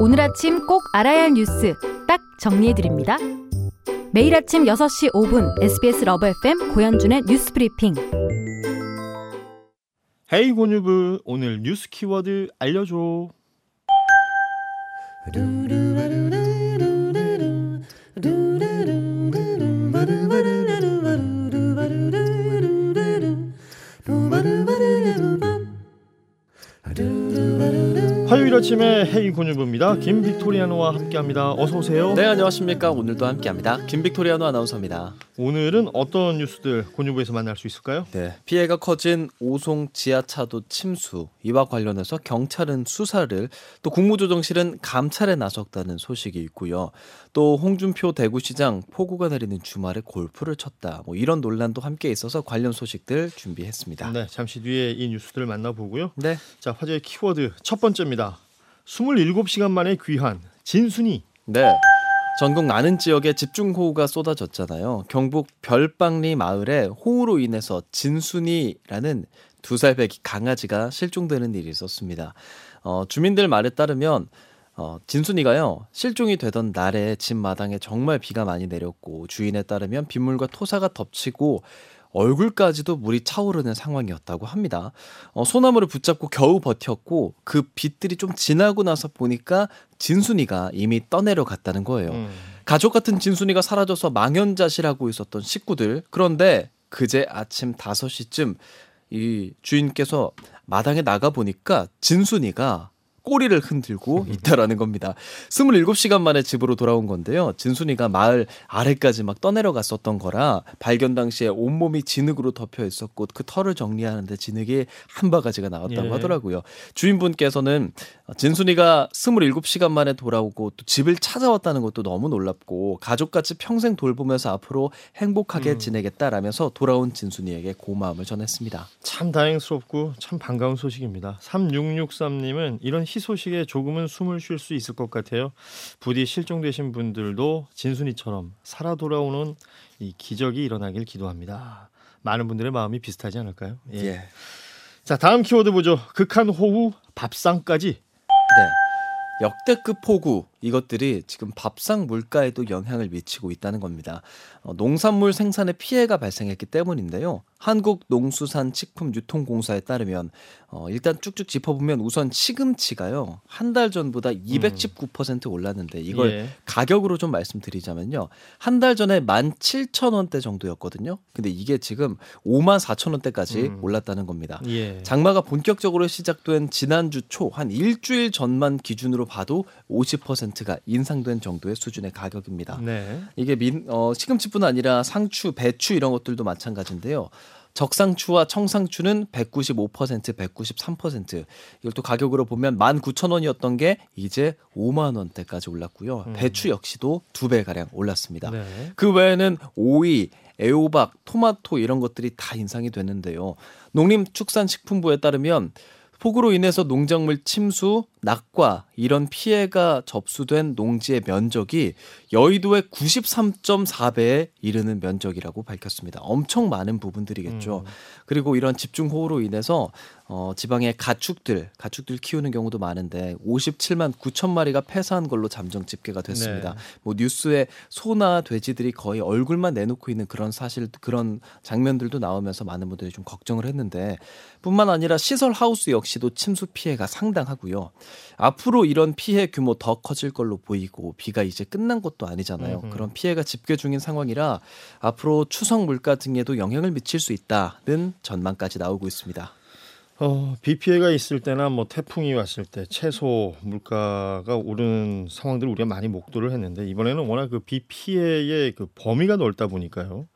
오늘 아침 꼭 알아야 할 뉴스 딱 정리해드립니다. 매일 아침 6시 5분 SBS 러브 FM 고현준의 뉴스 브리핑. Hey 고뉴브 오늘 뉴스 키워드 알려줘. 아침에 헤이 고뉴브입니다. 김빅토리아노와 함께합니다. 어서 오세요. 네 안녕하십니까 오늘도 함께합니다 김빅토리아노 아나운서입니다. 오늘은 어떤 뉴스들 고뉴브에서 만날 수 있을까요? 네 피해가 커진 오송 지하차도 침수 이와 관련해서 경찰은 수사를 또 국무조정실은 감찰에 나섰다는 소식이 있고요. 또 홍준표 대구시장 폭우가 내리는 주말에 골프를 쳤다 뭐 이런 논란도 함께 있어서 관련 소식들 준비했습니다. 네, 잠시 뒤에 이 뉴스들을 만나보고요. 네. 자 화제의 키워드 첫 번째입니다. 27시간 만에 귀환 진순이 네. 전국 많은 지역에 집중호우가 쏟아졌잖아요. 경북 별방리 마을에 호우로 인해서 진순이라는 두 살 배기 강아지가 실종되는 일이 있었습니다. 어, 주민들 말에 따르면 어, 진순이가요 실종이 되던 날에 집 마당에 정말 비가 많이 내렸고 주인에 따르면 빗물과 토사가 덮치고 얼굴까지도 물이 차오르는 상황이었다고 합니다. 어, 소나무를 붙잡고 겨우 버텼고 그 빛들이 좀 지나고 나서 보니까 진순이가 이미 떠내려 갔다는 거예요. 음. 가족 같은 진순이가 사라져서 망연자실하고 있었던 식구들. 그런데 그제 아침 5시쯤 이 주인께서 마당에 나가 보니까 진순이가 꼬리를 흔들고 있다라는 겁니다. 27시간 만에 집으로 돌아온 건데요. 진순이가 마을 아래까지 막 떠내려 갔었던 거라 발견 당시에 온몸이 진흙으로 덮여 있었고 그 털을 정리하는데 진흙이 한 바가지가 나왔다고 예. 하더라고요. 주인분께서는 진순이가 27시간 만에 돌아오고 또 집을 찾아왔다는 것도 너무 놀랍고 가족같이 평생 돌보면서 앞으로 행복하게 음. 지내겠다라면서 돌아온 진순이에게 고마움을 전했습니다. 참 다행스럽고 참 반가운 소식입니다. 3663님은 이런 희소식에 조금은 숨을 쉴 수 있을 것 같아요. 부디 실종되신 분들도 진순이처럼 살아 돌아오는 이 기적이 일어나길 기도합니다. 많은 분들의 마음이 비슷하지 않을까요? 예. 자 다음 키워드 보죠. 극한 호우 밥상까지. 네. 역대급 폭우 이것들이 지금 밥상 물가에도 영향을 미치고 있다는 겁니다. 어, 농산물 생산에 피해가 발생했기 때문인데요. 한국농수산식품유통공사에 따르면 어, 일단 쭉쭉 짚어보면 우선 시금치가요 한 달 전보다 219% 올랐는데 이걸 예. 가격으로 좀 말씀드리자면요 한 달 전에 17,000원대 정도였거든요. 근데 이게 지금 54,000원대까지 음. 올랐다는 겁니다. 예. 장마가 본격적으로 시작된 지난주 초 한 일주일 전만 기준으로 봐도 50%가 인상된 정도의 수준의 가격입니다. 네. 이게 민, 어, 시금치뿐 아니라 상추, 배추 이런 것들도 마찬가지인데요. 적상추와 청상추는 195%, 193%. 이걸 또 가격으로 보면 19,000원이었던 게 이제 5만 원대까지 올랐고요. 음. 배추 역시도 두 배 가량 올랐습니다. 네. 그 외에는 오이, 애호박, 토마토 이런 것들이 다 인상이 됐는데요. 농림축산식품부에 따르면 폭우로 인해서 농작물 침수, 낙과 이런 피해가 접수된 농지의 면적이 여의도의 93.4배에 이르는 면적이라고 밝혔습니다. 엄청 많은 부분들이겠죠. 음. 그리고 이런 집중 호우로 인해서 어, 지방의 가축들, 가축들 키우는 경우도 많은데 57만 9천 마리가 폐사한 걸로 잠정 집계가 됐습니다. 네. 뭐 뉴스에 소나 돼지들이 거의 얼굴만 내놓고 있는 그런 사실 그런 장면들도 나오면서 많은 분들이 좀 걱정을 했는데 뿐만 아니라 시설 하우스 역시도 침수 피해가 상당하고요. 앞으로 이런 피해 규모 더 커질 걸로 보이고 비가 이제 끝난 것도 아니잖아요. 음흠. 그런 피해가 집계 중인 상황이라 앞으로 추석 물가 등에도 영향을 미칠 수 있다는 전망까지 나오고 있습니다. 어, 비 피해가 있을 때나 뭐 태풍이 왔을 때 채소 물가가 오르는 상황들을 우리가 많이 목도를 했는데 이번에는 워낙 그 비 피해의 그 범위가 넓다 보니까요.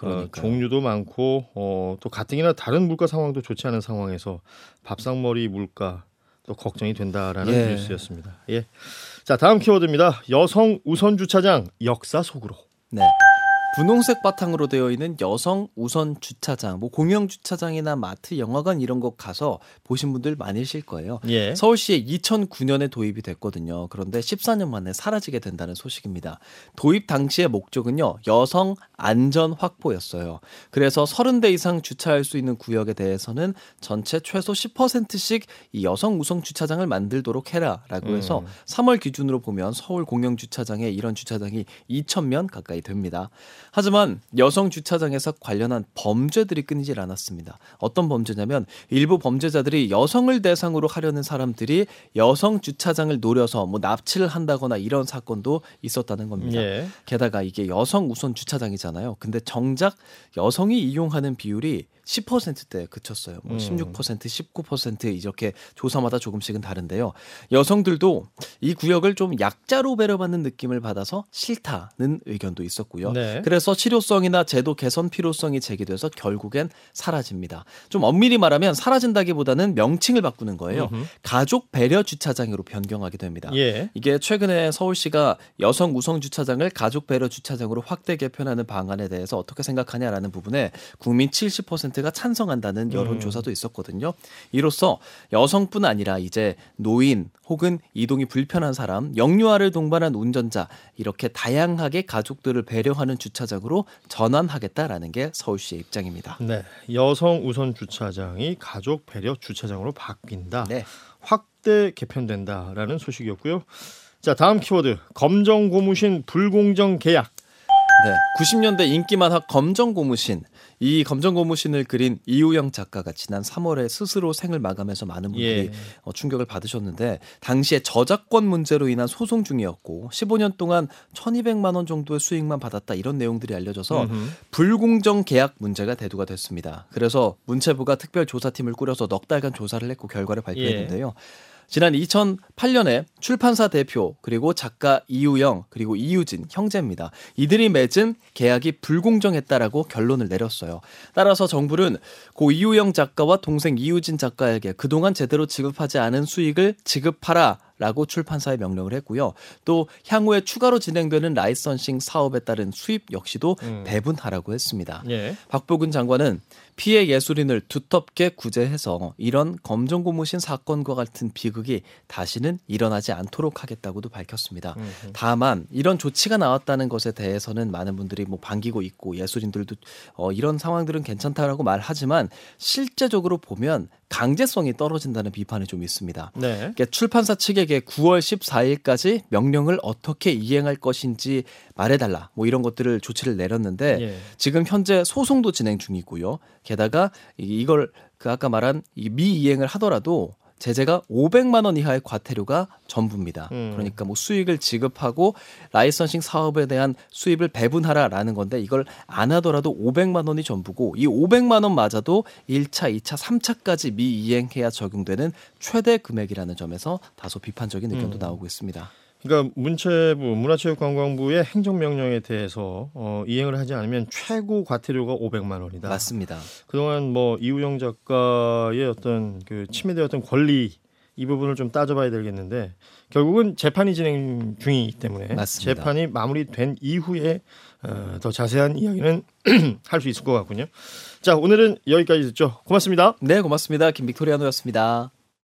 어. 종류도 많고 어, 또 가뜩이나 다른 물가 상황도 좋지 않은 상황에서 밥상머리 물가 또 걱정이 된다라는 예. 뉴스였습니다. 예. 자 다음 키워드입니다. 여성 우선 주차장 역사 속으로. 네. 분홍색 바탕으로 되어 있는 여성 우선 주차장, 뭐 공영 주차장이나 마트, 영화관 이런 곳 가서 보신 분들 많으실 거예요. 예. 서울시에 2009년에 도입이 됐거든요. 그런데 14년 만에 사라지게 된다는 소식입니다. 도입 당시의 목적은요, 여성 안전 확보였어요. 그래서 30대 이상 주차할 수 있는 구역에 대해서는 전체 최소 10%씩 이 여성 우선 주차장을 만들도록 해라라고 해서 음. 3월 기준으로 보면 서울 공영 주차장에 이런 주차장이 2,000면 가까이 됩니다. 하지만 여성 주차장에서 관련한 범죄들이 끊이질 않았습니다. 어떤 범죄냐면 일부 범죄자들이 여성을 대상으로 하려는 사람들이 여성 주차장을 노려서 뭐 납치를 한다거나 이런 사건도 있었다는 겁니다. 예. 게다가 이게 여성 우선 주차장이잖아요. 근데 정작 여성이 이용하는 비율이 10%대에 그쳤어요. 뭐 음. 16%, 19% 이렇게 조사마다 조금씩은 다른데요. 여성들도 이 구역을 좀 약자로 배려받는 느낌을 받아서 싫다는 의견도 있었고요. 네. 그래서 실효성이나 제도 개선 필요성이 제기돼서 결국엔 사라집니다. 좀 엄밀히 말하면 사라진다기보다는 명칭을 바꾸는 거예요. 음흠. 가족 배려 주차장으로 변경하게 됩니다. 예. 이게 최근에 서울시가 여성 우성 주차장을 가족 배려 주차장으로 확대 개편하는 방안에 대해서 어떻게 생각하냐라는 부분에 국민 70%가 찬성한다는 여론조사도 있었거든요. 이로써 여성뿐 아니라 이제 노인 혹은 이동이 불편한 사람, 영유아를 동반한 운전자 이렇게 다양하게 가족들을 배려하는 주차장으로 전환하겠다라는 게 서울시의 입장입니다. 네. 여성 우선 주차장이 가족 배려 주차장으로 바뀐다. 네. 확대 개편된다라는 소식이었고요. 자, 다음 키워드. 검정 고무신 불공정 계약. 네. 90년대 인기 만화 검정 고무신. 이 검정 고무신을 그린 이우영 작가가 지난 3월에 스스로 생을 마감해서 많은 분들이 예. 어, 충격을 받으셨는데 당시에 저작권 문제로 인한 소송 중이었고 15년 동안 1,200만 원 정도의 수익만 받았다 이런 내용들이 알려져서 음흠. 불공정 계약 문제가 대두가 됐습니다. 그래서 문체부가 특별 조사팀을 꾸려서 넉 달간 조사를 했고 결과를 발표했는데요. 지난 2008년에 출판사 대표 그리고 작가 이우영 그리고 이유진 형제입니다. 이들이 맺은 계약이 불공정했다라고 결론을 내렸어요. 따라서 정부는 고 이우영 작가와 동생 이유진 작가에게 그동안 제대로 지급하지 않은 수익을 지급하라. 라고 출판사에 명령을 했고요. 또 향후에 추가로 진행되는 라이선싱 사업에 따른 수입 역시도 음. 배분하라고 했습니다. 예. 박보근 장관은 피해 예술인을 두텁게 구제해서 이런 검정 고무신 사건과 같은 비극이 다시는 일어나지 않도록 하겠다고도 밝혔습니다. 음흠. 다만 이런 조치가 나왔다는 것에 대해서는 많은 분들이 뭐 반기고 있고 예술인들도 어, 이런 상황들은 괜찮다라고 말하지만 실제적으로 보면 강제성이 떨어진다는 비판이 좀 있습니다. 네. 그러니까 출판사 측에게 9월 14일까지 명령을 어떻게 이행할 것인지 말해달라 뭐 이런 것들을 조치를 내렸는데 예. 지금 현재 소송도 진행 중이고요. 게다가 이- 이걸 그 아까 말한 이 미이행을 하더라도 제재가 500만 원 이하의 과태료가 전부입니다. 음. 그러니까 뭐 수익을 지급하고 라이선싱 사업에 대한 수입을 배분하라라는 건데 이걸 안 하더라도 500만 원이 전부고 이 500만 원 맞아도 1차, 2차, 3차까지 미이행해야 적용되는 최대 금액이라는 점에서 다소 비판적인 의견도 음. 나오고 있습니다. 그러니까 문체부 문화체육관광부의 행정명령에 대해서 어, 이행을 하지 않으면 최고 과태료가 500만 원이다. 맞습니다. 그동안 뭐 이우영 작가의 어떤 그 침해되었던 권리 이 부분을 좀 따져봐야 되겠는데 결국은 재판이 진행 중이기 때문에 맞습니다. 재판이 마무리된 이후에 어, 더 자세한 이야기는 할 수 있을 것 같군요. 자 오늘은 여기까지 듣죠. 고맙습니다. 네, 고맙습니다. 김빅토리아노였습니다.